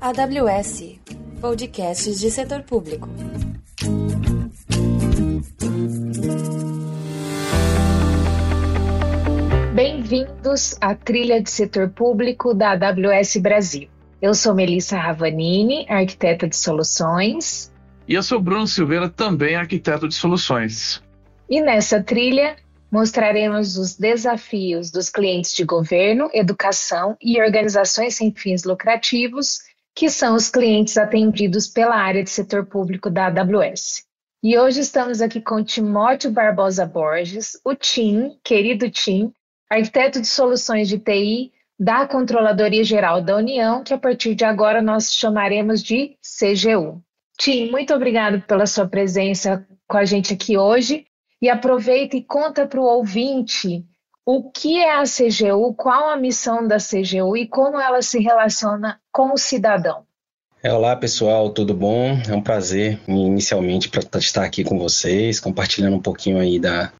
AWS Podcasts de Setor Público. Bem-vindos à trilha de setor público da AWS Brasil. Eu sou Melissa Ravanini, arquiteta de soluções. E eu sou Bruno Silveira, também arquiteto de soluções. E nessa trilha mostraremos os desafios dos clientes de governo, educação e organizações sem fins lucrativos, que são os clientes atendidos pela área de setor público da AWS. E hoje estamos aqui com Timóteo Barbosa Borges, o Tim, querido Tim, arquiteto de soluções de TI da Controladoria Geral da União, que a partir de agora nós chamaremos de CGU. Tim, muito obrigado pela sua presença com a gente aqui hoje. E aproveita e conta para o ouvinte o que é a CGU, qual a missão da CGU e como ela se relaciona com o cidadão. Olá pessoal, tudo bom? É um prazer inicialmente para estar aqui com vocês, compartilhando um pouquinho aí da,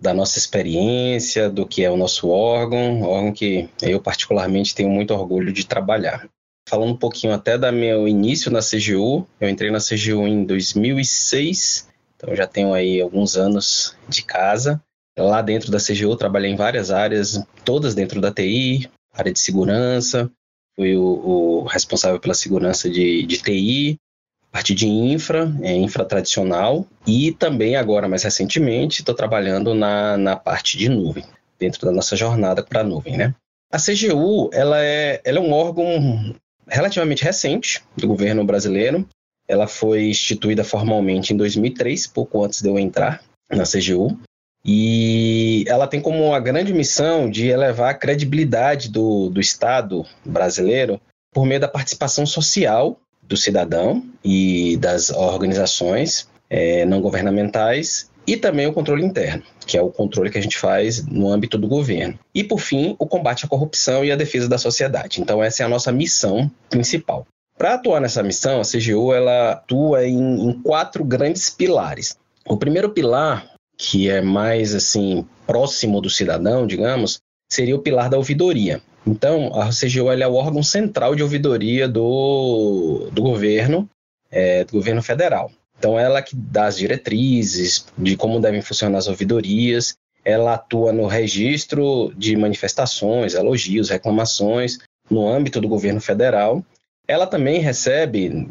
da nossa experiência, do que é o nosso órgão, órgão que eu particularmente tenho muito orgulho de trabalhar. Falando um pouquinho até do meu início na CGU, eu entrei na CGU em 2006, então já tenho aí alguns anos de casa. Lá dentro da CGU trabalhei em várias áreas, todas dentro da TI, área de segurança, fui o, o responsável pela segurança de, de TI, parte de infra, é, infra tradicional, e também agora, mais recentemente, estou trabalhando na, na parte de nuvem, dentro da nossa jornada para a nuvem, né? A CGU, ela é, ela é um órgão relativamente recente do governo brasileiro. Ela foi instituída formalmente em 2003, pouco antes de eu entrar na CGU. E ela tem como uma grande missão de elevar a credibilidade do, do Estado brasileiro por meio da participação social do cidadão e das organizações é, não governamentais e também o controle interno, que é o controle que a gente faz no âmbito do governo. E, por fim, o combate à corrupção e a defesa da sociedade. Então, essa é a nossa missão principal. Para atuar nessa missão, a CGU ela atua em, em quatro grandes pilares. O primeiro pilar, que é mais assim próximo do cidadão, digamos, seria o pilar da ouvidoria. Então, a CGU é o órgão central de ouvidoria do, do governo, é, do governo federal. Então, ela que dá as diretrizes de como devem funcionar as ouvidorias, ela atua no registro de manifestações, elogios, reclamações no âmbito do governo federal. Ela também recebe,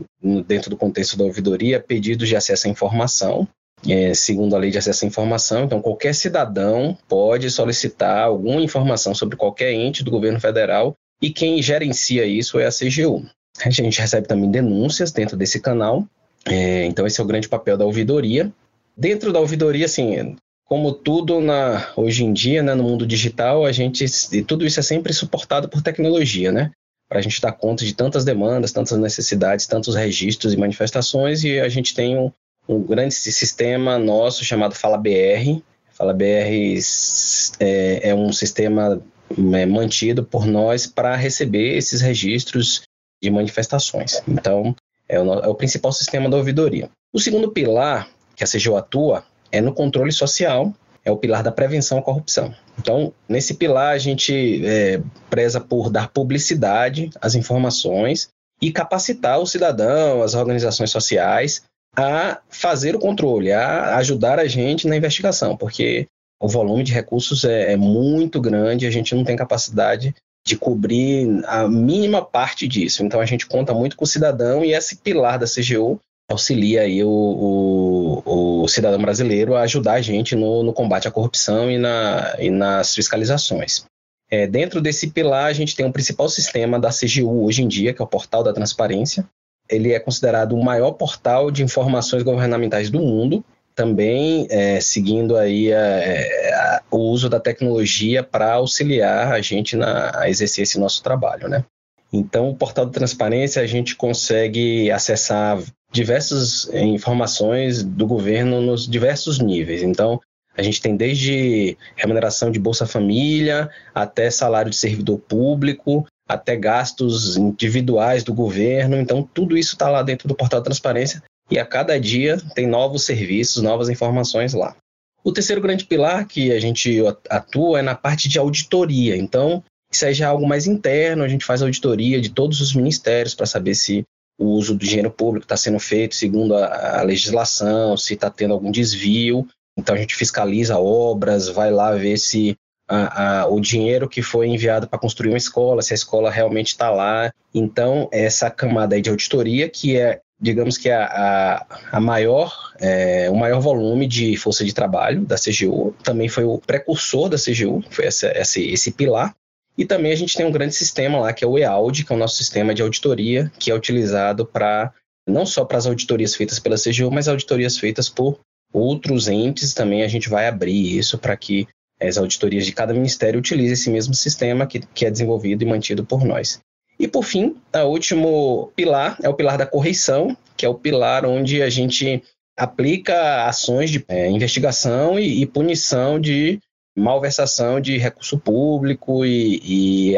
dentro do contexto da ouvidoria, pedidos de acesso à informação, é, segundo a lei de acesso à informação. Então, qualquer cidadão pode solicitar alguma informação sobre qualquer ente do governo federal e quem gerencia isso é a CGU. A gente recebe também denúncias dentro desse canal. É, então, esse é o grande papel da ouvidoria. Dentro da ouvidoria, assim, como tudo na, hoje em dia, né, no mundo digital, a gente tudo isso é sempre suportado por tecnologia, né? Para a gente dar conta de tantas demandas, tantas necessidades, tantos registros e manifestações, e a gente tem um, um grande sistema nosso chamado FalaBR. FalaBR é, é um sistema é, mantido por nós para receber esses registros de manifestações. Então, é o, é o, principal sistema da ouvidoria. O segundo pilar que a CGU atua é no controle social, é o pilar da prevenção à corrupção. Então, nesse pilar, a gente é, preza por dar publicidade às informações e capacitar o cidadão, as organizações sociais, a fazer o controle, a ajudar a gente na investigação, porque o volume de recursos é, é muito grande, a gente não tem capacidade de cobrir a mínima parte disso. Então a gente conta muito com o cidadão e esse pilar da CGU auxilia aí o, o, o cidadão brasileiro a ajudar a gente no, no combate à corrupção e, na, e nas fiscalizações. É, dentro desse pilar, a gente tem o um principal sistema da CGU hoje em dia, que é o Portal da Transparência, ele é considerado o maior portal de informações governamentais do mundo, também é, seguindo aí a, é, a, o uso da tecnologia para auxiliar a gente na, a exercer esse nosso trabalho, né? Então, o portal de transparência a gente consegue acessar diversas informações do governo nos diversos níveis. Então, a gente tem desde remuneração de Bolsa Família até salário de servidor público, até gastos individuais do governo. Então, tudo isso está lá dentro do portal transparência e a cada dia tem novos serviços, novas informações lá. O terceiro grande pilar que a gente atua é na parte de auditoria. Então, Isso aí já é algo mais interno, a gente faz auditoria de todos os ministérios para saber se o uso do dinheiro público está sendo feito segundo a, a legislação, se está tendo algum desvio. Então a gente fiscaliza obras, vai lá ver se a, a, o dinheiro que foi enviado para construir uma escola, se a escola realmente está lá. Então, essa camada de auditoria, que é, digamos que a, a, a maior, é, o maior volume de força de trabalho da CGU, também foi o precursor da CGU, foi essa, esse, esse pilar. E também a gente tem um grande sistema lá, que é o EAUD, que é o nosso sistema de auditoria, que é utilizado para não só para as auditorias feitas pela CGU, mas auditorias feitas por outros entes também a gente vai abrir isso para que as auditorias de cada ministério utilizem esse mesmo sistema que, que é desenvolvido e mantido por nós. E por fim, o último pilar é o pilar da correição, que é o pilar onde a gente aplica ações de é, investigação e, e, punição de malversação de recurso público e, e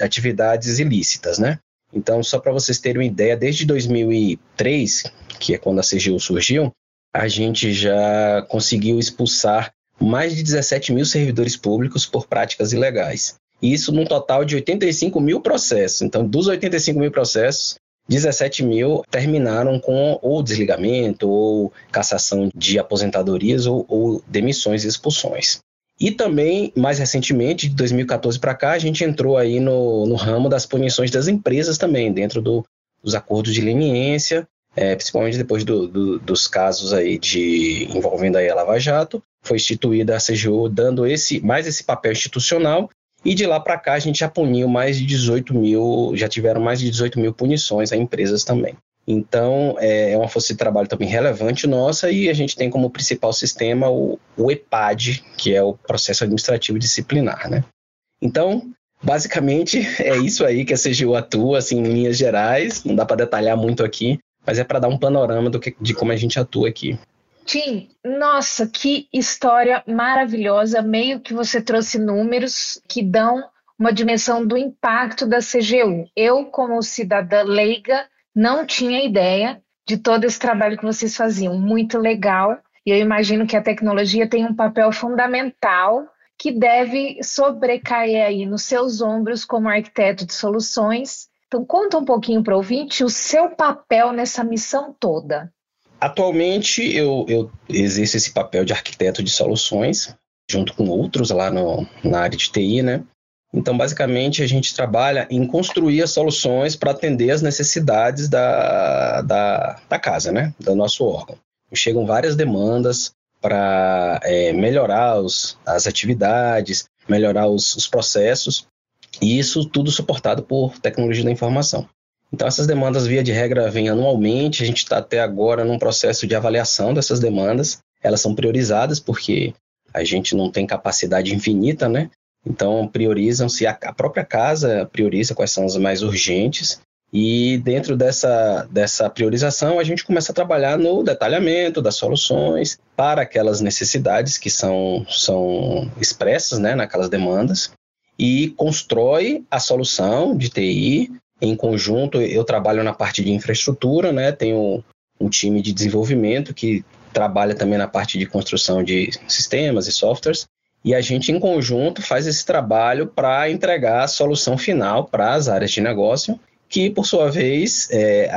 atividades ilícitas, né? Então, só para vocês terem uma ideia, desde 2003, que é quando a CGU surgiu, a gente já conseguiu expulsar mais de 17 mil servidores públicos por práticas ilegais. Isso num total de 85 mil processos. Então, dos 85 mil processos, 17 mil terminaram com ou desligamento, ou cassação de aposentadorias, ou, ou demissões e expulsões. E também, mais recentemente, de 2014 para cá, a gente entrou aí no, no ramo das punições das empresas também, dentro do, dos acordos de leniência, é, principalmente depois do, do, dos casos aí de envolvendo aí a Lava Jato, foi instituída a CGU dando esse mais esse papel institucional e de lá para cá a gente já puniu mais de 18 mil, já tiveram mais de 18 mil punições a empresas também. Então é, é uma força de trabalho também relevante nossa e a gente tem como principal sistema o, o EPAD, que é o processo administrativo disciplinar, né? Então basicamente é isso aí que a CGU atua, assim, em linhas gerais. Não dá para detalhar muito aqui, mas é para dar um panorama do que, de como a gente atua aqui. Tim, nossa, que história maravilhosa. Meio que você trouxe números que dão uma dimensão do impacto da CGU. Eu, como cidadã leiga, não tinha ideia de todo esse trabalho que vocês faziam. Muito legal. E eu imagino que a tecnologia tem um papel fundamental que deve sobrecair aí nos seus ombros como arquiteto de soluções então, conta um pouquinho para o ouvinte o seu papel nessa missão toda. Atualmente, eu, eu exerço esse papel de arquiteto de soluções, junto com outros lá no, na área de TI, né? Então, basicamente, a gente trabalha em construir as soluções para atender as necessidades da, da, da, casa, né? Do nosso órgão. Chegam várias demandas para é, melhorar os, as atividades, melhorar os, os processos, e isso tudo suportado por tecnologia da informação. Então, essas demandas, via de regra, vêm anualmente. A gente está até agora num processo de avaliação dessas demandas. Elas são priorizadas porque a gente não tem capacidade infinita, né? Então, priorizam-se, a própria casa prioriza quais são as mais urgentes. E dentro dessa, dessa priorização, a gente começa a trabalhar no detalhamento das soluções para aquelas necessidades que são, são expressas né, naquelas demandas e constrói a solução de TI em conjunto. Eu trabalho na parte de infraestrutura, né? Tenho um time de desenvolvimento que trabalha também na parte de construção de sistemas e softwares. E a gente, em conjunto, faz esse trabalho para entregar a solução final para as áreas de negócio, que, por sua vez, é,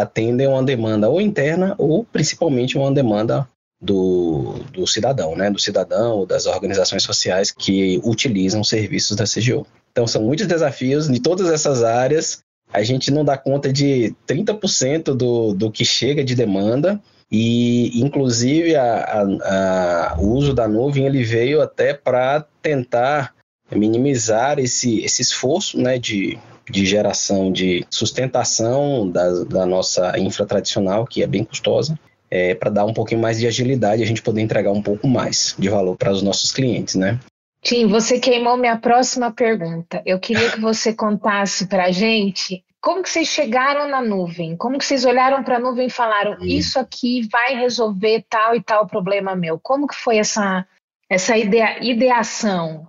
atendem uma demanda ou interna ou, principalmente, uma demanda do, do cidadão, né? do cidadão ou das organizações sociais que utilizam serviços da CGU. Então, são muitos desafios de todas essas áreas. A gente não dá conta de 30% do, do que chega de demanda, e inclusive a, a, a, o uso da nuvem ele veio até para tentar minimizar esse, esse esforço né, de, de geração de sustentação da, da nossa infra tradicional, que é bem custosa, é, para dar um pouquinho mais de agilidade a gente poder entregar um pouco mais de valor para os nossos clientes, né? Tim, você queimou minha próxima pergunta. Eu queria que você contasse para a gente como que vocês chegaram na nuvem? Como que vocês olharam para a nuvem e falaram hum. isso aqui vai resolver tal e tal problema meu? Como que foi essa essa idea, ideação?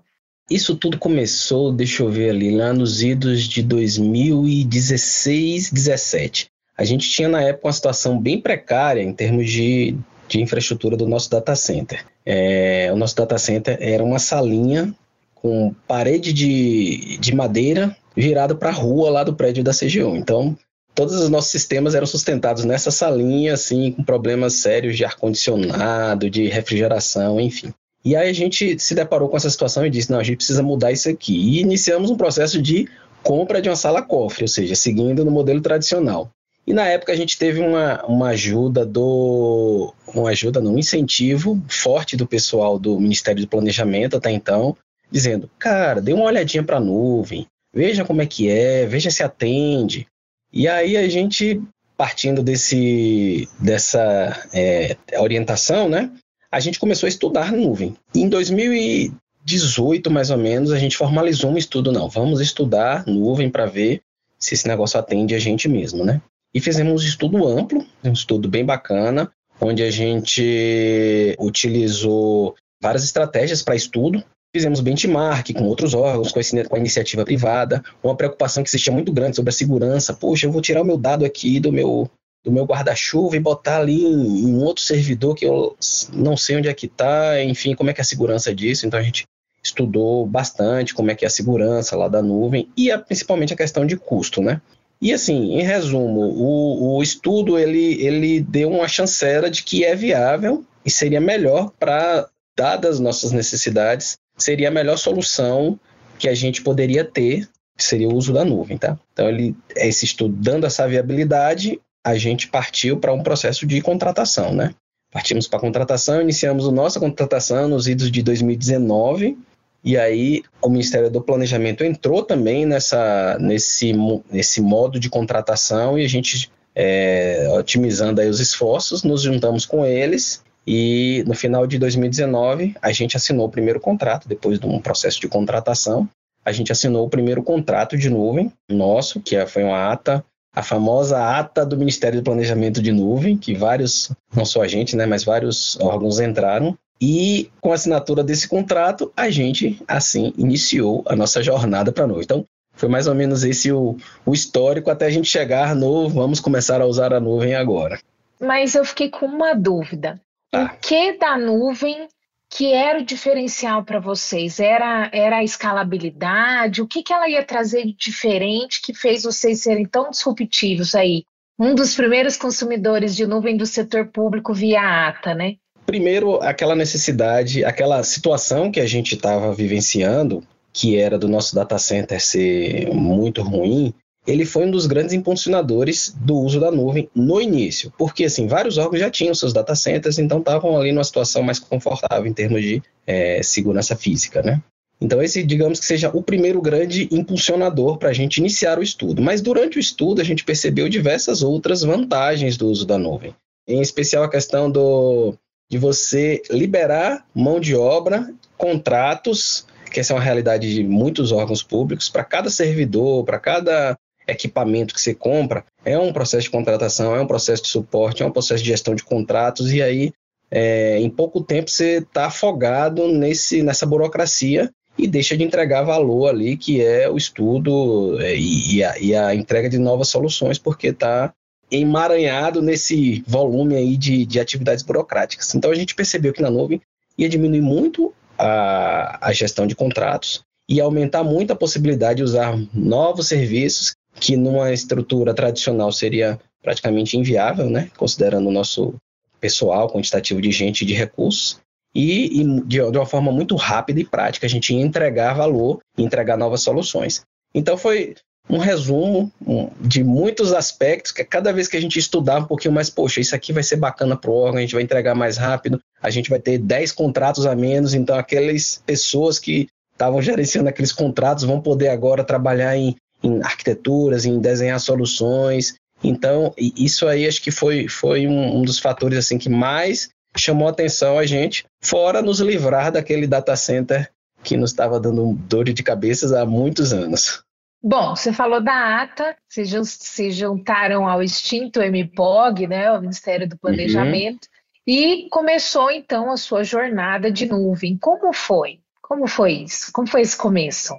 Isso tudo começou, deixa eu ver ali, lá nos idos de 2016, 17 a gente tinha na época uma situação bem precária em termos de, de infraestrutura do nosso data center. É, o nosso data center era uma salinha com parede de, de madeira virado para a rua lá do prédio da CGU. Então, todos os nossos sistemas eram sustentados nessa salinha, assim, com problemas sérios de ar-condicionado, de refrigeração, enfim. E aí a gente se deparou com essa situação e disse: não, a gente precisa mudar isso aqui. E iniciamos um processo de compra de uma sala cofre, ou seja, seguindo no modelo tradicional. E na época a gente teve uma, uma ajuda do. Uma ajuda, não, um incentivo forte do pessoal do Ministério do Planejamento até então, dizendo: cara, dê uma olhadinha para a nuvem, veja como é que é, veja se atende. E aí a gente, partindo desse, dessa é, orientação, né, a gente começou a estudar nuvem. Em 2018, mais ou menos, a gente formalizou um estudo, não, vamos estudar nuvem para ver se esse negócio atende a gente mesmo, né? E fizemos um estudo amplo, um estudo bem bacana, onde a gente utilizou várias estratégias para estudo, Fizemos benchmark com outros órgãos, com, a iniciativa privada, uma preocupação que existia muito grande sobre a segurança. Poxa, eu vou tirar o meu dado aqui do meu, do meu guarda-chuva e botar ali em, em, outro servidor que eu não sei onde é que está, enfim, como é que é a segurança disso. Então a gente estudou bastante como é que é a segurança lá da nuvem e a, principalmente a questão de custo, né? E assim, em resumo, o, o estudo ele, ele deu uma chancela de que é viável e seria melhor para, dadas nossas necessidades, seria a melhor solução que a gente poderia ter, seria o uso da nuvem, tá? Então, ele, esse estudo dando essa viabilidade, a gente partiu para um processo de contratação, né? Partimos para a contratação, iniciamos a nossa contratação nos idos de 2019, e aí o Ministério do Planejamento entrou também nessa, nesse, nesse modo de contratação e a gente, é, otimizando aí os esforços, nos juntamos com eles e no final de 2019, a gente assinou o primeiro contrato, depois de um processo de contratação. A gente assinou o primeiro contrato de nuvem nosso, que é, foi uma ata, a famosa ata do Ministério do Planejamento de Nuvem, que vários, não só a gente, né, mas vários órgãos entraram. E com a assinatura desse contrato, a gente, assim, iniciou a nossa jornada para a nuvem. Então, foi mais ou menos esse o, o histórico até a gente chegar no vamos começar a usar a nuvem agora. Mas eu fiquei com uma dúvida. O que da nuvem que era o diferencial para vocês? Era, era a escalabilidade? O que, que ela ia trazer de diferente que fez vocês serem tão disruptivos aí? Um dos primeiros consumidores de nuvem do setor público via ATA, né? Primeiro, aquela necessidade, aquela situação que a gente estava vivenciando, que era do nosso data center ser muito ruim, ele foi um dos grandes impulsionadores do uso da nuvem no início, porque assim vários órgãos já tinham seus data centers, então estavam ali numa situação mais confortável em termos de é, segurança física, né? Então esse, digamos que seja o primeiro grande impulsionador para a gente iniciar o estudo. Mas durante o estudo a gente percebeu diversas outras vantagens do uso da nuvem, em especial a questão do de você liberar mão de obra, contratos que essa é uma realidade de muitos órgãos públicos, para cada servidor, para cada equipamento que você compra, é um processo de contratação, é um processo de suporte, é um processo de gestão de contratos, e aí é, em pouco tempo você está afogado nesse, nessa burocracia e deixa de entregar valor ali, que é o estudo é, e, e, a, e a, entrega de novas soluções, porque está emaranhado nesse volume aí de, de atividades burocráticas. Então a gente percebeu que na nuvem ia diminuir muito a, a gestão de contratos e aumentar muito a possibilidade de usar novos serviços que numa estrutura tradicional seria praticamente inviável, né, considerando o nosso pessoal quantitativo de gente e de recursos, e, e de, de, uma forma muito rápida e prática a gente ia entregar valor e entregar novas soluções. Então foi um resumo de muitos aspectos que cada vez que a gente estudar um pouquinho mais, poxa, isso aqui vai ser bacana para o órgão, a gente vai entregar mais rápido, a gente vai ter 10 contratos a menos, então aquelas pessoas que estavam gerenciando aqueles contratos vão poder agora trabalhar em em arquiteturas, em desenhar soluções. Então, isso aí acho que foi, foi um, um dos fatores assim que mais chamou atenção a gente, fora nos livrar daquele data center que nos estava dando dor de cabeças há muitos anos. Bom, você falou da ATA, vocês se juntaram ao extinto MPOG, né, o Ministério do Planejamento, uhum. e começou então a sua jornada de nuvem. Como foi? Como foi isso? Como foi esse começo?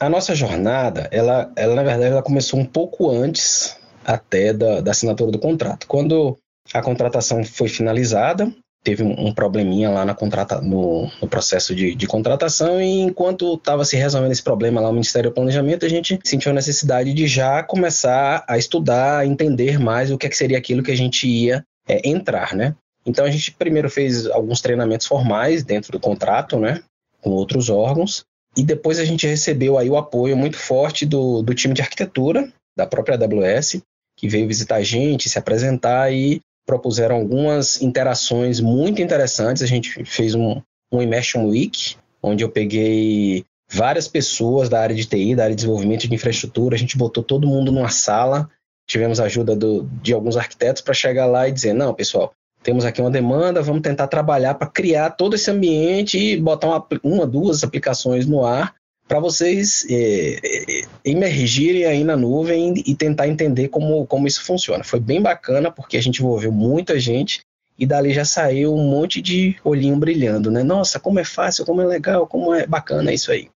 A nossa jornada, ela, ela na verdade, ela começou um pouco antes até da, da assinatura do contrato. Quando a contratação foi finalizada, teve um, probleminha lá na contrata, no, no processo de, de, contratação e enquanto estava se resolvendo esse problema lá no Ministério do Planejamento, a gente sentiu a necessidade de já começar a estudar, a entender mais o que, é que seria aquilo que a gente ia é, entrar, né? Então a gente primeiro fez alguns treinamentos formais dentro do contrato, né? Com outros órgãos. E depois a gente recebeu aí o apoio muito forte do, do time de arquitetura da própria AWS, que veio visitar a gente, se apresentar e propuseram algumas interações muito interessantes. A gente fez um, um Immersion Week, onde eu peguei várias pessoas da área de TI, da área de desenvolvimento de infraestrutura, a gente botou todo mundo numa sala, tivemos ajuda do, de alguns arquitetos para chegar lá e dizer, não, pessoal, temos aqui uma demanda, vamos tentar trabalhar para criar todo esse ambiente e botar uma, uma duas aplicações no ar para vocês é, é, emergirem aí na nuvem e tentar entender como, como isso funciona. Foi bem bacana porque a gente envolveu muita gente e dali já saiu um monte de olhinho brilhando, né? Nossa, como é fácil, como é legal, como é bacana isso aí.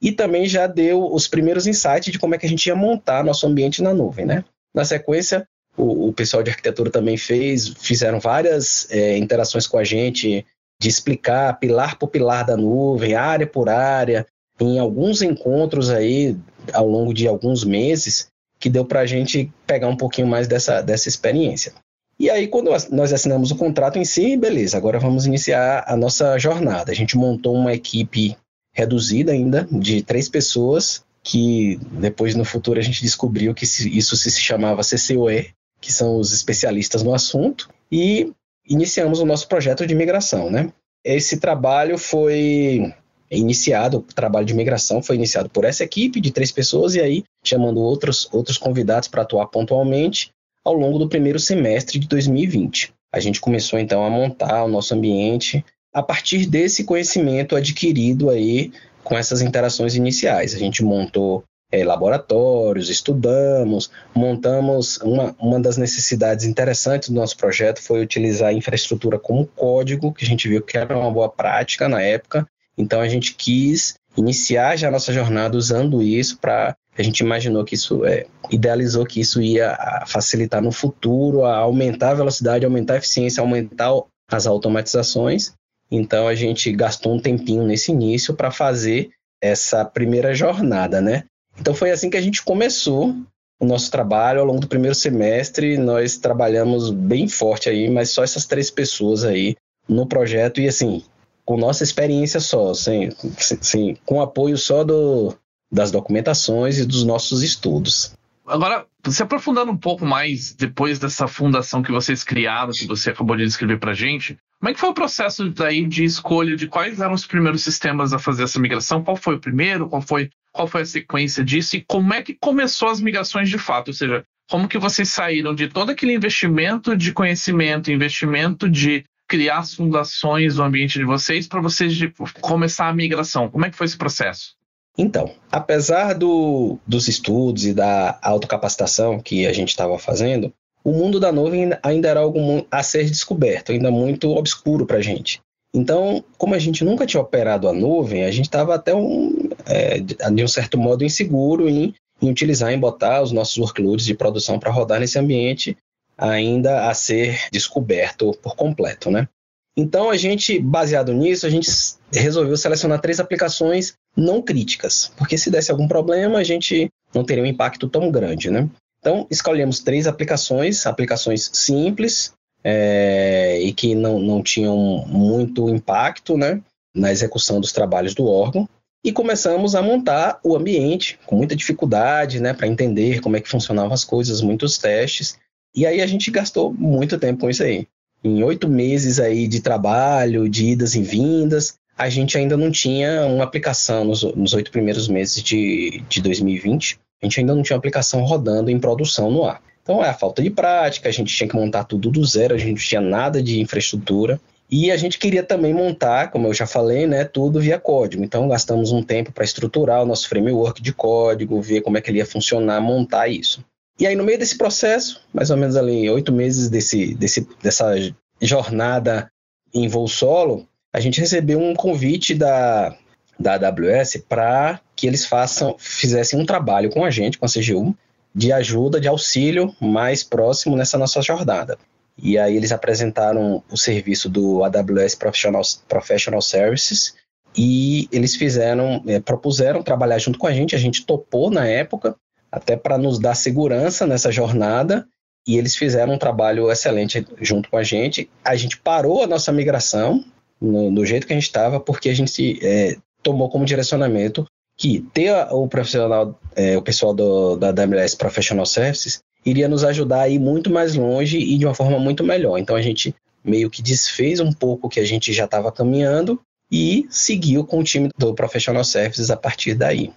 E também já deu os primeiros insights de como é que a gente ia montar nosso ambiente na nuvem, né? Na sequência, o, o pessoal de arquitetura também fez, fizeram várias é, interações com a gente de explicar pilar por pilar da nuvem, área por área, em alguns encontros aí ao longo de alguns meses que deu para a gente pegar um pouquinho mais dessa, dessa experiência. E aí, quando nós assinamos o contrato em si, beleza, agora vamos iniciar a nossa jornada. A gente montou uma equipe reduzida ainda, de três pessoas, que depois no futuro a gente descobriu que isso se chamava CCOE, que são os especialistas no assunto, e iniciamos o nosso projeto de migração, né? Esse trabalho foi iniciado, o trabalho de migração foi iniciado por essa equipe de três pessoas e aí chamando outros, outros convidados para atuar pontualmente ao longo do primeiro semestre de 2020. A gente começou então a montar o nosso ambiente a partir desse conhecimento adquirido aí com essas interações iniciais. A gente montou é, laboratórios, estudamos, montamos. Uma, uma das necessidades interessantes do nosso projeto foi utilizar a infraestrutura como código, que a gente viu que era uma boa prática na época, então a gente quis iniciar já a nossa jornada usando isso para a gente imaginou que isso é, idealizou que isso ia facilitar no futuro, a aumentar a velocidade, aumentar a eficiência, aumentar as automatizações. Então a gente gastou um tempinho nesse início para fazer essa primeira jornada, né? Então foi assim que a gente começou o nosso trabalho ao longo do primeiro semestre. Nós trabalhamos bem forte aí, mas só essas três pessoas aí no projeto e assim com nossa experiência só, sem, sem, com apoio só do, das documentações e dos nossos estudos. Agora, se aprofundando um pouco mais depois dessa fundação que vocês criaram, que você acabou de descrever para gente, como é que foi o processo daí de escolha de quais eram os primeiros sistemas a fazer essa migração? Qual foi o primeiro? Qual foi, qual foi a sequência disso? E como é que começou as migrações de fato? Ou seja, como que vocês saíram de todo aquele investimento de conhecimento, investimento de criar as fundações do ambiente de vocês para vocês de, começar a migração? Como é que foi esse processo? Então, apesar do, dos estudos e da autocapacitação que a gente estava fazendo, o mundo da nuvem ainda era algo a ser descoberto, ainda muito obscuro para a gente. Então, como a gente nunca tinha operado a nuvem, a gente estava até um, é, de um certo modo inseguro em, em utilizar, em botar os nossos workloads de produção para rodar nesse ambiente ainda a ser descoberto por completo, né? Então a gente, baseado nisso, a gente resolveu selecionar três aplicações não críticas, porque se desse algum problema a gente não teria um impacto tão grande, né? Então escolhemos três aplicações, aplicações simples é, e que não, não tinham muito impacto, né, na execução dos trabalhos do órgão e começamos a montar o ambiente com muita dificuldade, né, para entender como é que funcionavam as coisas, muitos testes e aí a gente gastou muito tempo com isso aí. Em oito meses aí de trabalho, de idas e vindas, a gente ainda não tinha uma aplicação nos oito primeiros meses de, de 2020. A gente ainda não tinha uma aplicação rodando em produção no ar. Então é a falta de prática, a gente tinha que montar tudo do zero, a gente não tinha nada de infraestrutura. E a gente queria também montar, como eu já falei, né, tudo via código. Então gastamos um tempo para estruturar o nosso framework de código, ver como é que ele ia funcionar, montar isso. E aí, no meio desse processo, mais ou menos ali oito meses desse, desse, dessa jornada em voo solo, a gente recebeu um convite da, da AWS para que eles façam, fizessem um trabalho com a gente, com a CGU, de ajuda, de auxílio mais próximo nessa nossa jornada. E aí eles apresentaram o serviço do AWS Professional, Professional Services e eles fizeram, é, propuseram trabalhar junto com a gente, a gente topou na época, até para nos dar segurança nessa jornada, e eles fizeram um trabalho excelente junto com a gente. A gente parou a nossa migração no, no jeito que a gente estava, porque a gente é, tomou como direcionamento que ter o profissional, é, o pessoal do, da AWS Professional Services iria nos ajudar a ir muito mais longe e de uma forma muito melhor. Então a gente meio que desfez um pouco o que a gente já estava caminhando e seguiu com o time do Professional Services a partir daí.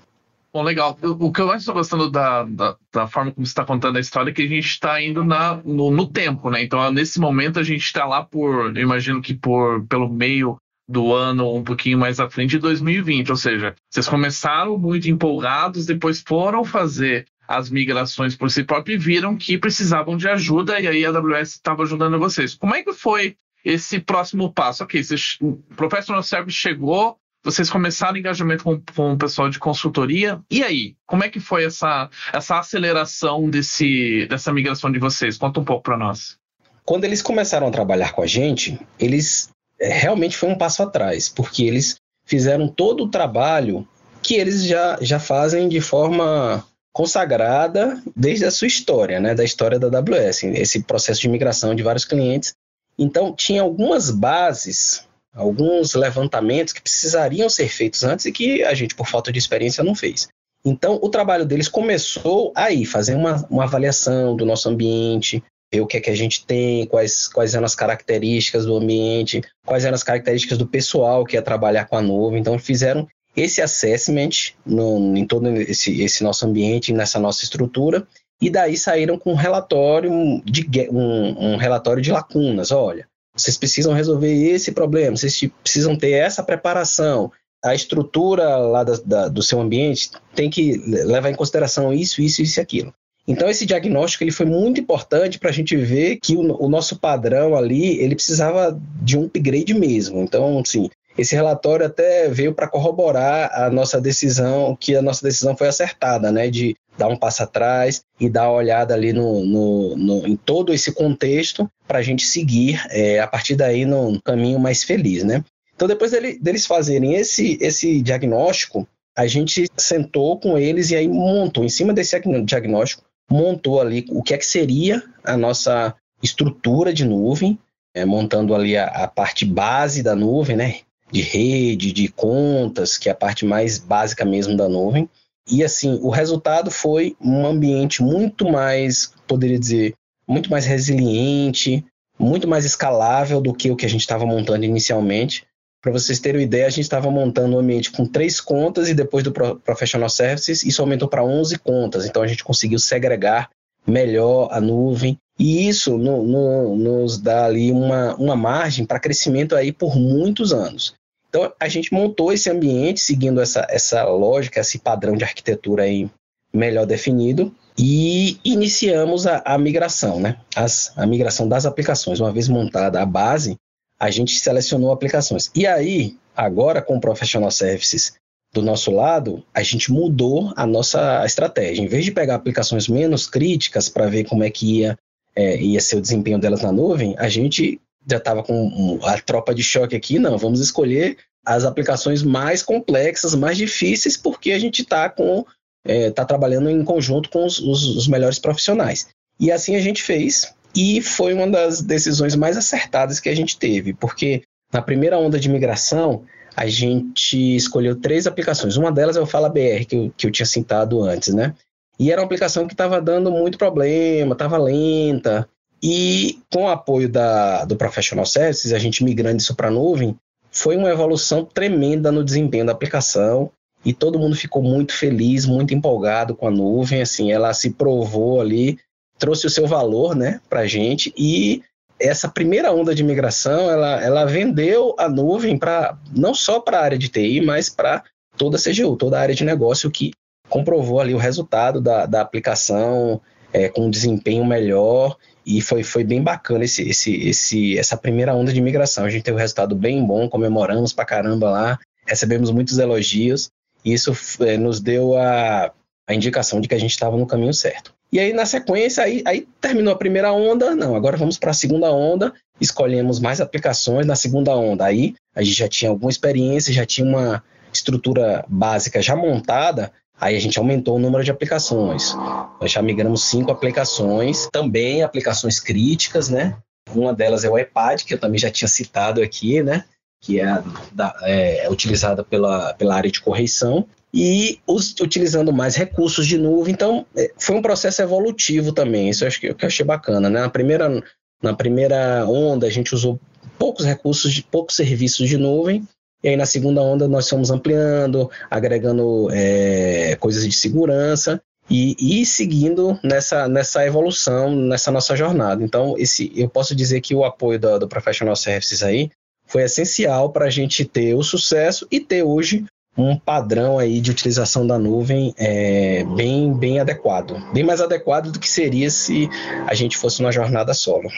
Bom, legal. O que eu mais estou gostando da, da, da, forma como você está contando a história é que a gente está indo na, no, no, tempo, né? Então, nesse momento, a gente está lá por, eu imagino que por pelo meio do ano, um pouquinho mais à frente de 2020. Ou seja, vocês começaram muito empolgados, depois foram fazer as migrações por si próprios e viram que precisavam de ajuda e aí a AWS estava ajudando vocês. Como é que foi esse próximo passo? Ok, o Professional Service chegou, vocês começaram engajamento com, com o pessoal de consultoria. E aí, como é que foi essa, essa aceleração desse, dessa migração de vocês? Conta um pouco para nós. Quando eles começaram a trabalhar com a gente, eles realmente foi um passo atrás, porque eles fizeram todo o trabalho que eles já, já fazem de forma consagrada desde a sua história, né, da história da AWS, esse processo de migração de vários clientes. Então, tinha algumas bases, alguns levantamentos que precisariam ser feitos antes e que a gente, por falta de experiência, não fez. Então, o trabalho deles começou aí, fazer uma, uma avaliação do nosso ambiente, ver o que é que a gente tem, quais, quais eram as características do ambiente, quais eram as características do pessoal que ia trabalhar com a nuvem. Então, fizeram esse assessment no, em todo esse, esse nosso ambiente, nessa nossa estrutura, e daí saíram com um relatório de, um, um relatório de lacunas. Olha, vocês precisam resolver esse problema, vocês precisam ter essa preparação. A estrutura lá da, da, do seu ambiente tem que levar em consideração isso, isso, isso e aquilo. Então esse diagnóstico ele foi muito importante para a gente ver que o, o, nosso padrão ali ele precisava de um upgrade mesmo. Então, assim, esse relatório até veio para corroborar a nossa decisão, que a nossa decisão foi acertada, né? De dar um passo atrás e dar uma olhada ali no, no, no em todo esse contexto para a gente seguir é, a partir daí no caminho mais feliz, né? Então, depois dele, deles fazerem esse, esse diagnóstico, a gente sentou com eles e aí montou, em cima desse diagnóstico, montou ali o que é que seria a nossa estrutura de nuvem, é, montando ali a, a, parte base da nuvem, né? de rede, de contas, que é a parte mais básica mesmo da nuvem. E assim, o resultado foi um ambiente muito mais, poderia dizer, muito mais resiliente, muito mais escalável do que o que a gente estava montando inicialmente. Para vocês terem uma ideia, a gente estava montando um ambiente com três contas e depois do Professional Services, isso aumentou para 11 contas. Então a gente conseguiu segregar melhor a nuvem e isso no, no, nos dá ali uma, uma margem para crescimento aí por muitos anos. Então, a gente montou esse ambiente seguindo essa, essa lógica, esse padrão de arquitetura aí melhor definido e iniciamos a, a migração, né? As, a migração das aplicações. Uma vez montada a base, a gente selecionou aplicações. E aí, agora com o Professional Services do nosso lado, a gente mudou a nossa estratégia. Em vez de pegar aplicações menos críticas para ver como é que ia, é, ia ser o desempenho delas na nuvem, a gente já estava com a tropa de choque aqui, não, vamos escolher as aplicações mais complexas, mais difíceis, porque a gente está com é, tá trabalhando em conjunto com os, os, os melhores profissionais. E assim a gente fez, e foi uma das decisões mais acertadas que a gente teve, porque na primeira onda de migração, a gente escolheu três aplicações. Uma delas é o Fala BR, que eu, que eu tinha citado antes, né? E era uma aplicação que estava dando muito problema, estava lenta, e com o apoio da, do Professional Services, a gente migrando isso para a nuvem, foi uma evolução tremenda no desempenho da aplicação e todo mundo ficou muito feliz, muito empolgado com a nuvem. Assim, ela se provou ali, trouxe o seu valor, né, para a gente e essa primeira onda de migração, ela, ela vendeu a nuvem para não só para a área de TI, mas para toda a CGU, toda a área de negócio que comprovou ali o resultado da, da aplicação é, com um desempenho melhor e foi, foi bem bacana esse, esse, esse, essa primeira onda de migração. A gente teve um resultado bem bom, comemoramos pra caramba lá, recebemos muitos elogios, e isso é, nos deu a, a indicação de que a gente estava no caminho certo. E aí, na sequência, aí, aí terminou a primeira onda, não, agora vamos para a segunda onda, escolhemos mais aplicações na segunda onda. Aí a gente já tinha alguma experiência, já tinha uma estrutura básica já montada, aí a gente aumentou o número de aplicações. Nós já migramos cinco aplicações, também aplicações críticas, né? Uma delas é o EPAD, que eu também já tinha citado aqui, né? Que é, da, é, é utilizada pela, pela área de correção e os, utilizando mais recursos de nuvem. Então, é, foi um processo evolutivo também. Isso eu acho que eu achei bacana. Né? Na, primeira, na primeira onda, a gente usou poucos recursos, de, poucos serviços de nuvem. E aí, na segunda onda, nós fomos ampliando, agregando é, coisas de segurança e, e seguindo nessa, nessa evolução, nessa nossa jornada. Então, esse, eu posso dizer que o apoio do, do Professional Services aí foi essencial para a gente ter o sucesso e ter hoje um padrão aí de utilização da nuvem é, bem, bem adequado, bem mais adequado do que seria se a gente fosse uma jornada solo.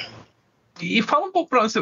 E fala um pouco para você,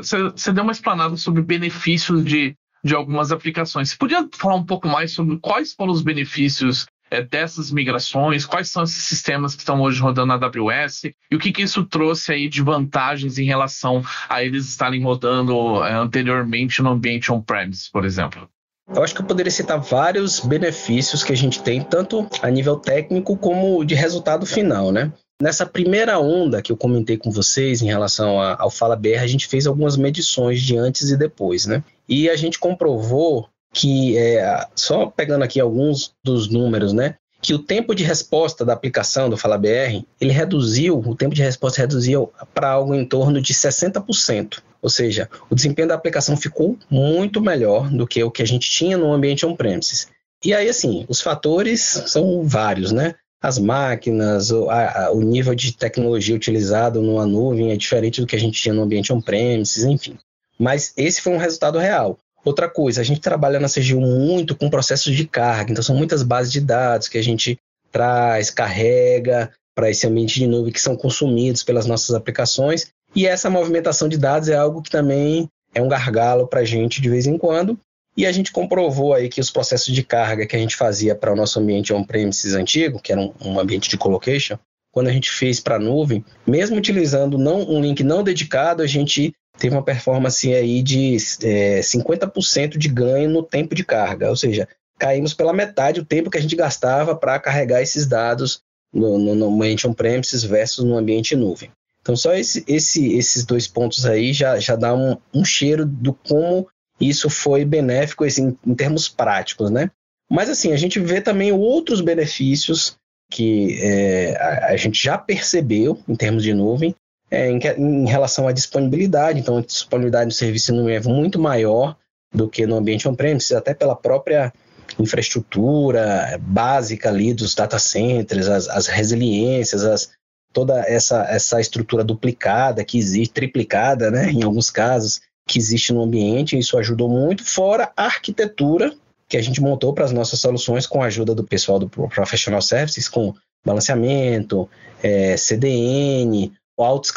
deu uma explanada sobre benefícios de, de algumas aplicações. Você podia falar um pouco mais sobre quais foram os benefícios é, dessas migrações, quais são esses sistemas que estão hoje rodando na AWS e o que, que isso trouxe aí de vantagens em relação a eles estarem rodando é, anteriormente no ambiente on-premise, por exemplo? Eu acho que eu poderia citar vários benefícios que a gente tem, tanto a nível técnico como de resultado final, né? Nessa primeira onda que eu comentei com vocês em relação ao Fala BR, a gente fez algumas medições de antes e depois, né? E a gente comprovou que, é, só pegando aqui alguns dos números, né? Que o tempo de resposta da aplicação do Fala BR, ele reduziu, o tempo de resposta reduziu para algo em torno de 60%. Ou seja, o desempenho da aplicação ficou muito melhor do que o que a gente tinha no ambiente on-premises. E aí, assim, os fatores são vários, né? As máquinas, o, a, o nível de tecnologia utilizado numa nuvem é diferente do que a gente tinha no ambiente on-premises, enfim. Mas esse foi um resultado real. Outra coisa, a gente trabalha na CGU muito com processos de carga, então são muitas bases de dados que a gente traz, carrega para esse ambiente de nuvem que são consumidos pelas nossas aplicações e essa movimentação de dados é algo que também é um gargalo para a gente de vez em quando. E a gente comprovou aí que os processos de carga que a gente fazia para o nosso ambiente on-premises antigo, que era um, um, ambiente de colocation, quando a gente fez para a nuvem, mesmo utilizando não, um link não dedicado, a gente teve uma performance aí de é, 50% de ganho no tempo de carga. Ou seja, caímos pela metade o tempo que a gente gastava para carregar esses dados no, no, no ambiente on-premises versus no ambiente nuvem. Então, só esse, esse, esses dois pontos aí já, já dá um, um cheiro do como isso foi benéfico assim, em termos práticos, né? Mas, assim, a gente vê também outros benefícios que é, a, a, gente já percebeu em termos de nuvem, é, em, em, relação à disponibilidade. Então, a disponibilidade do serviço nuvem é muito maior do que no ambiente on-premise, até pela própria infraestrutura básica ali dos data centers, as, as resiliências, as, toda essa, essa estrutura duplicada que existe, triplicada, né, em alguns casos, que existe no ambiente, isso ajudou muito, fora a arquitetura que a gente montou para as nossas soluções com a ajuda do pessoal do Professional Services, com balanceamento, é, CDN, o alto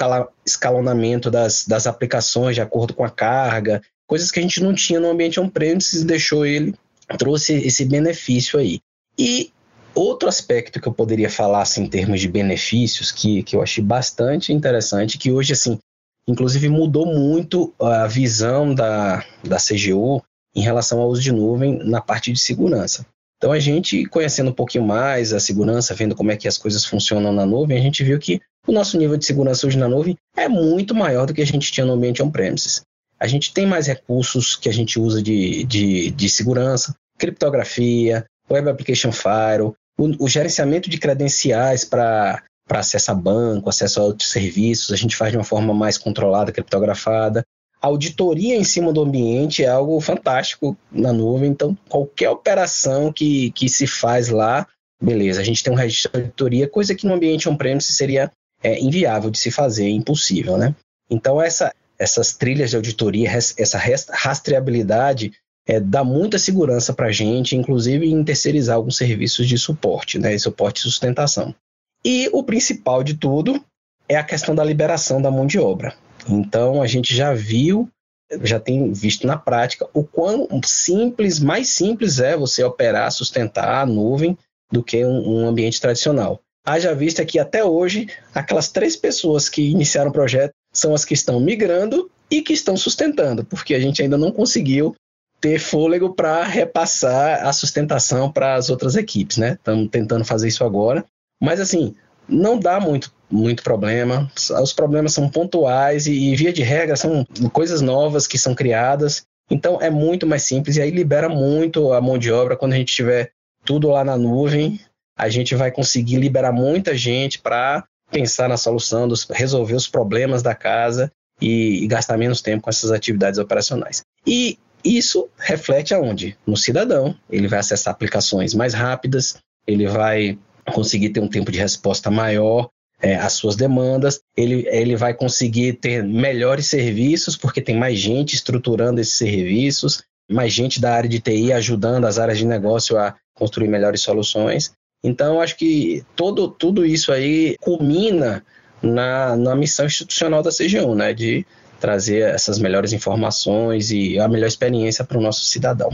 escalonamento das, das aplicações de acordo com a carga, coisas que a gente não tinha no ambiente on-premises deixou ele, trouxe esse benefício aí. E Outro aspecto que eu poderia falar assim, em termos de benefícios, que, que eu achei bastante interessante, que hoje, assim, inclusive mudou muito a visão da, da CGU em relação ao uso de nuvem na parte de segurança. Então, a gente, conhecendo um pouquinho mais a segurança, vendo como é que as coisas funcionam na nuvem, a gente viu que o nosso nível de segurança hoje na nuvem é muito maior do que a gente tinha no ambiente on-premises. A gente tem mais recursos que a gente usa de, de, de segurança, criptografia, Web Application Firewall, o, o gerenciamento de credenciais para para acesso a banco, acesso a outros serviços, a gente faz de uma forma mais controlada, criptografada. Auditoria em cima do ambiente é algo fantástico na nuvem, então qualquer operação que, que se faz lá, beleza, a gente tem um registro de auditoria, coisa que no ambiente on-premise seria é, inviável de se fazer, impossível, né? Então essa, essas trilhas de auditoria, essa rastreabilidade é, dá muita segurança para a gente, inclusive em terceirizar alguns serviços de suporte, né, suporte e sustentação. E o principal de tudo é a questão da liberação da mão de obra. Então a gente já viu, já tem visto na prática o quão simples, mais simples é você operar, sustentar a nuvem do que um, um ambiente tradicional. Haja vista que até hoje, aquelas três pessoas que iniciaram o projeto são as que estão migrando e que estão sustentando, porque a gente ainda não conseguiu ter fôlego para repassar a sustentação para as outras equipes, né? Estamos tentando fazer isso agora, mas assim, não dá muito, muito problema. Os problemas são pontuais e, e, via de regra, são coisas novas que são criadas. Então é muito mais simples e aí libera muito a mão de obra quando a gente tiver tudo lá na nuvem. A gente vai conseguir liberar muita gente para pensar na solução, dos, resolver os problemas da casa e, e gastar menos tempo com essas atividades operacionais. E isso reflete aonde? No cidadão. Ele vai acessar aplicações mais rápidas, ele vai conseguir ter um tempo de resposta maior é, às suas demandas, ele, ele vai conseguir ter melhores serviços, porque tem mais gente estruturando esses serviços, mais gente da área de TI ajudando as áreas de negócio a construir melhores soluções. Então, acho que todo, tudo isso aí culmina na, na missão institucional da CGU, né, de trazer essas melhores informações e a melhor experiência para o nosso cidadão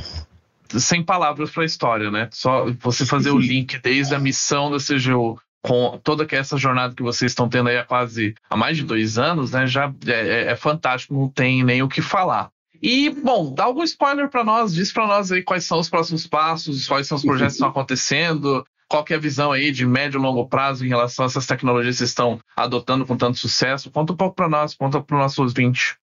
sem palavras para a história, né? Só você fazer o link desde a missão da CGU com toda essa jornada que vocês estão tendo aí há quase há mais de dois anos, né? Já é, é, é fantástico, não tem nem o que falar. E, bom, dá algum spoiler para nós, diz para nós aí quais são os próximos passos, quais são os projetos que estão acontecendo, qual é a visão aí de médio e longo prazo em relação a essas tecnologias que vocês estão adotando com tanto sucesso. Conta um pouco para nós, conta para os nossos ouvintes.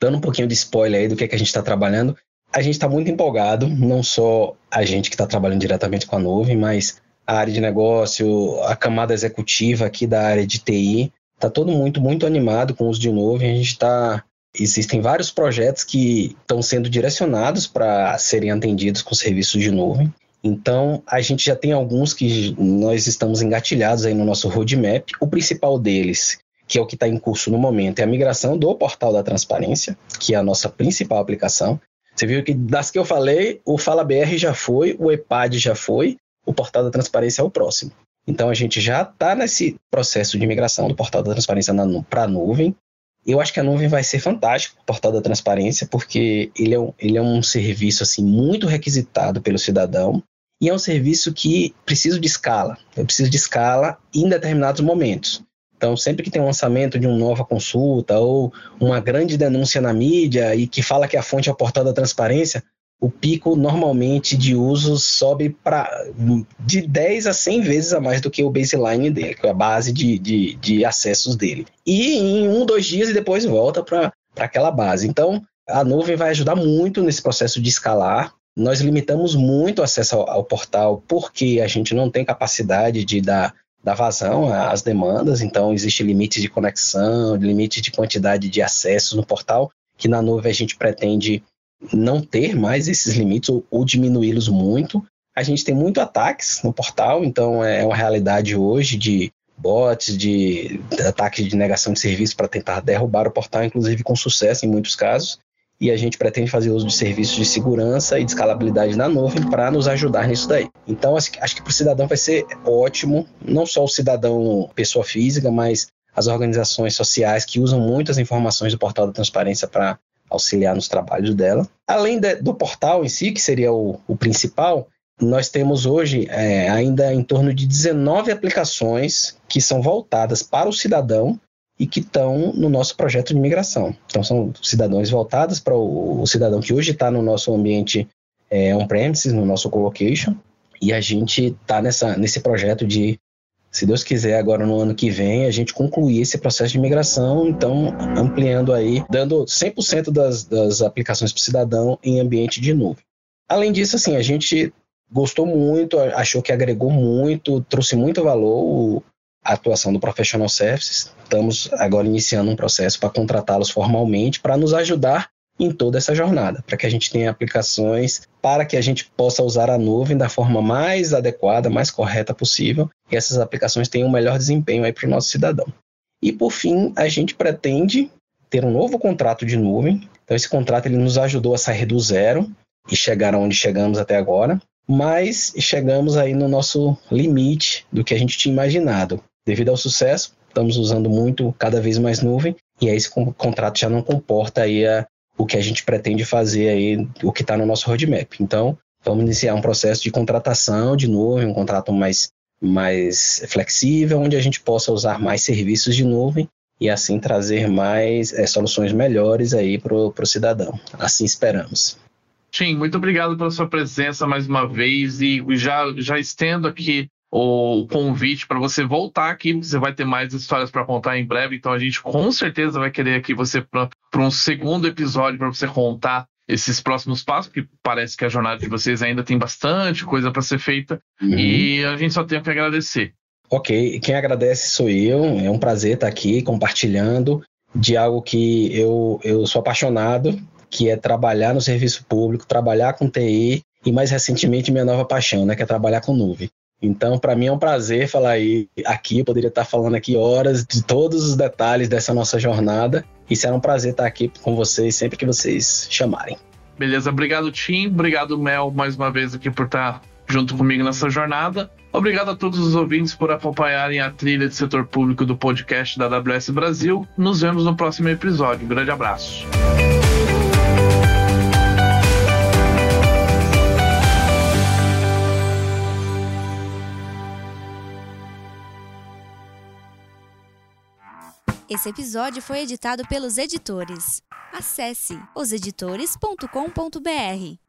Dando um pouquinho de spoiler aí do que, é que a gente está trabalhando, a gente está muito empolgado, não só a gente que está trabalhando diretamente com a nuvem, mas a área de negócio, a camada executiva aqui da área de TI, está todo muito, muito animado com o uso de nuvem. A gente está. Existem vários projetos que estão sendo direcionados para serem atendidos com serviços de nuvem. Então, a gente já tem alguns que nós estamos engatilhados aí no nosso roadmap. O principal deles, que é o que está em curso no momento, é a migração do portal da transparência, que é a nossa principal aplicação. Você viu que das que eu falei, o Fala BR já foi, o EPAD já foi, o Portal da Transparência é o próximo. Então a gente já está nesse processo de migração do Portal da Transparência para a nuvem. Eu acho que a nuvem vai ser fantástico, o Portal da Transparência, porque ele é, um, ele é um serviço assim muito requisitado pelo cidadão e é um serviço que precisa de escala. Eu preciso de escala em determinados momentos. Então, sempre que tem um lançamento de uma nova consulta ou uma grande denúncia na mídia e que fala que a fonte é o portal da transparência, o pico normalmente de uso sobe para de 10 a 100 vezes a mais do que o baseline dele, que é a base de, de, de acessos dele. E em um, dois dias e depois volta para aquela base. Então, a nuvem vai ajudar muito nesse processo de escalar. Nós limitamos muito o acesso ao, ao portal porque a gente não tem capacidade de dar da vazão às demandas, então existe limites de conexão, limite de quantidade de acessos no portal, que na nuvem a gente pretende não ter mais esses limites ou, ou diminuí-los muito. A gente tem muito ataques no portal, então é uma realidade hoje de bots, de ataques de negação de serviço para tentar derrubar o portal, inclusive com sucesso em muitos casos e a gente pretende fazer uso de serviços de segurança e de escalabilidade na nuvem para nos ajudar nisso daí. Então, acho que para o cidadão vai ser ótimo, não só o cidadão pessoa física, mas as organizações sociais que usam muitas informações do portal da transparência para auxiliar nos trabalhos dela. Além de, do portal em si, que seria o, o principal, nós temos hoje é, ainda em torno de 19 aplicações que são voltadas para o cidadão e que estão no nosso projeto de migração. Então, são cidadãos voltados para o, o cidadão que hoje está no nosso ambiente é, on-premises, no nosso colocation, e a gente está nesse projeto de, se Deus quiser, agora no ano que vem, a gente concluir esse processo de migração, então ampliando aí, dando 100% das, das aplicações para o cidadão em ambiente de nuvem. Além disso, assim, a gente gostou muito, achou que agregou muito, trouxe muito valor a atuação do Professional Services. Estamos agora iniciando um processo para contratá-los formalmente para nos ajudar em toda essa jornada, para que a gente tenha aplicações para que a gente possa usar a nuvem da forma mais adequada, mais correta possível, e essas aplicações tenham um melhor desempenho aí para o nosso cidadão. E por fim, a gente pretende ter um novo contrato de nuvem. Então esse contrato ele nos ajudou a sair do zero e chegar onde chegamos até agora, mas chegamos aí no nosso limite do que a gente tinha imaginado. Devido ao sucesso, estamos usando muito, cada vez mais nuvem, e aí esse contrato já não comporta aí a, o que a gente pretende fazer aí, o que está no nosso roadmap. Então, vamos iniciar um processo de contratação de nuvem, um contrato mais, mais flexível, onde a gente possa usar mais serviços de nuvem e assim trazer mais é, soluções melhores aí para o cidadão. Assim esperamos. Tim, muito obrigado pela sua presença mais uma vez e já, já estendo aqui o convite para você voltar aqui, você vai ter mais histórias para contar em breve, então a gente com certeza vai querer aqui você para um segundo episódio para você contar esses próximos passos, que parece que a jornada de vocês ainda tem bastante coisa para ser feita uhum. e a gente só tem que agradecer. Ok, quem agradece sou eu, é um prazer estar aqui compartilhando de algo que eu, eu sou apaixonado, que é trabalhar no serviço público, trabalhar com TI e mais recentemente minha nova paixão, né, que é trabalhar com nuvem. Então, para mim é um prazer falar aí aqui. Eu poderia estar falando aqui horas de todos os detalhes dessa nossa jornada. E será um prazer estar aqui com vocês sempre que vocês chamarem. Beleza, obrigado, Tim. Obrigado, Mel, mais uma vez aqui por estar junto comigo nessa jornada. Obrigado a todos os ouvintes por acompanharem a trilha de setor público do podcast da AWS Brasil. Nos vemos no próximo episódio. Um grande abraço. Esse episódio foi editado pelos editores. Acesse oseditores.com.br.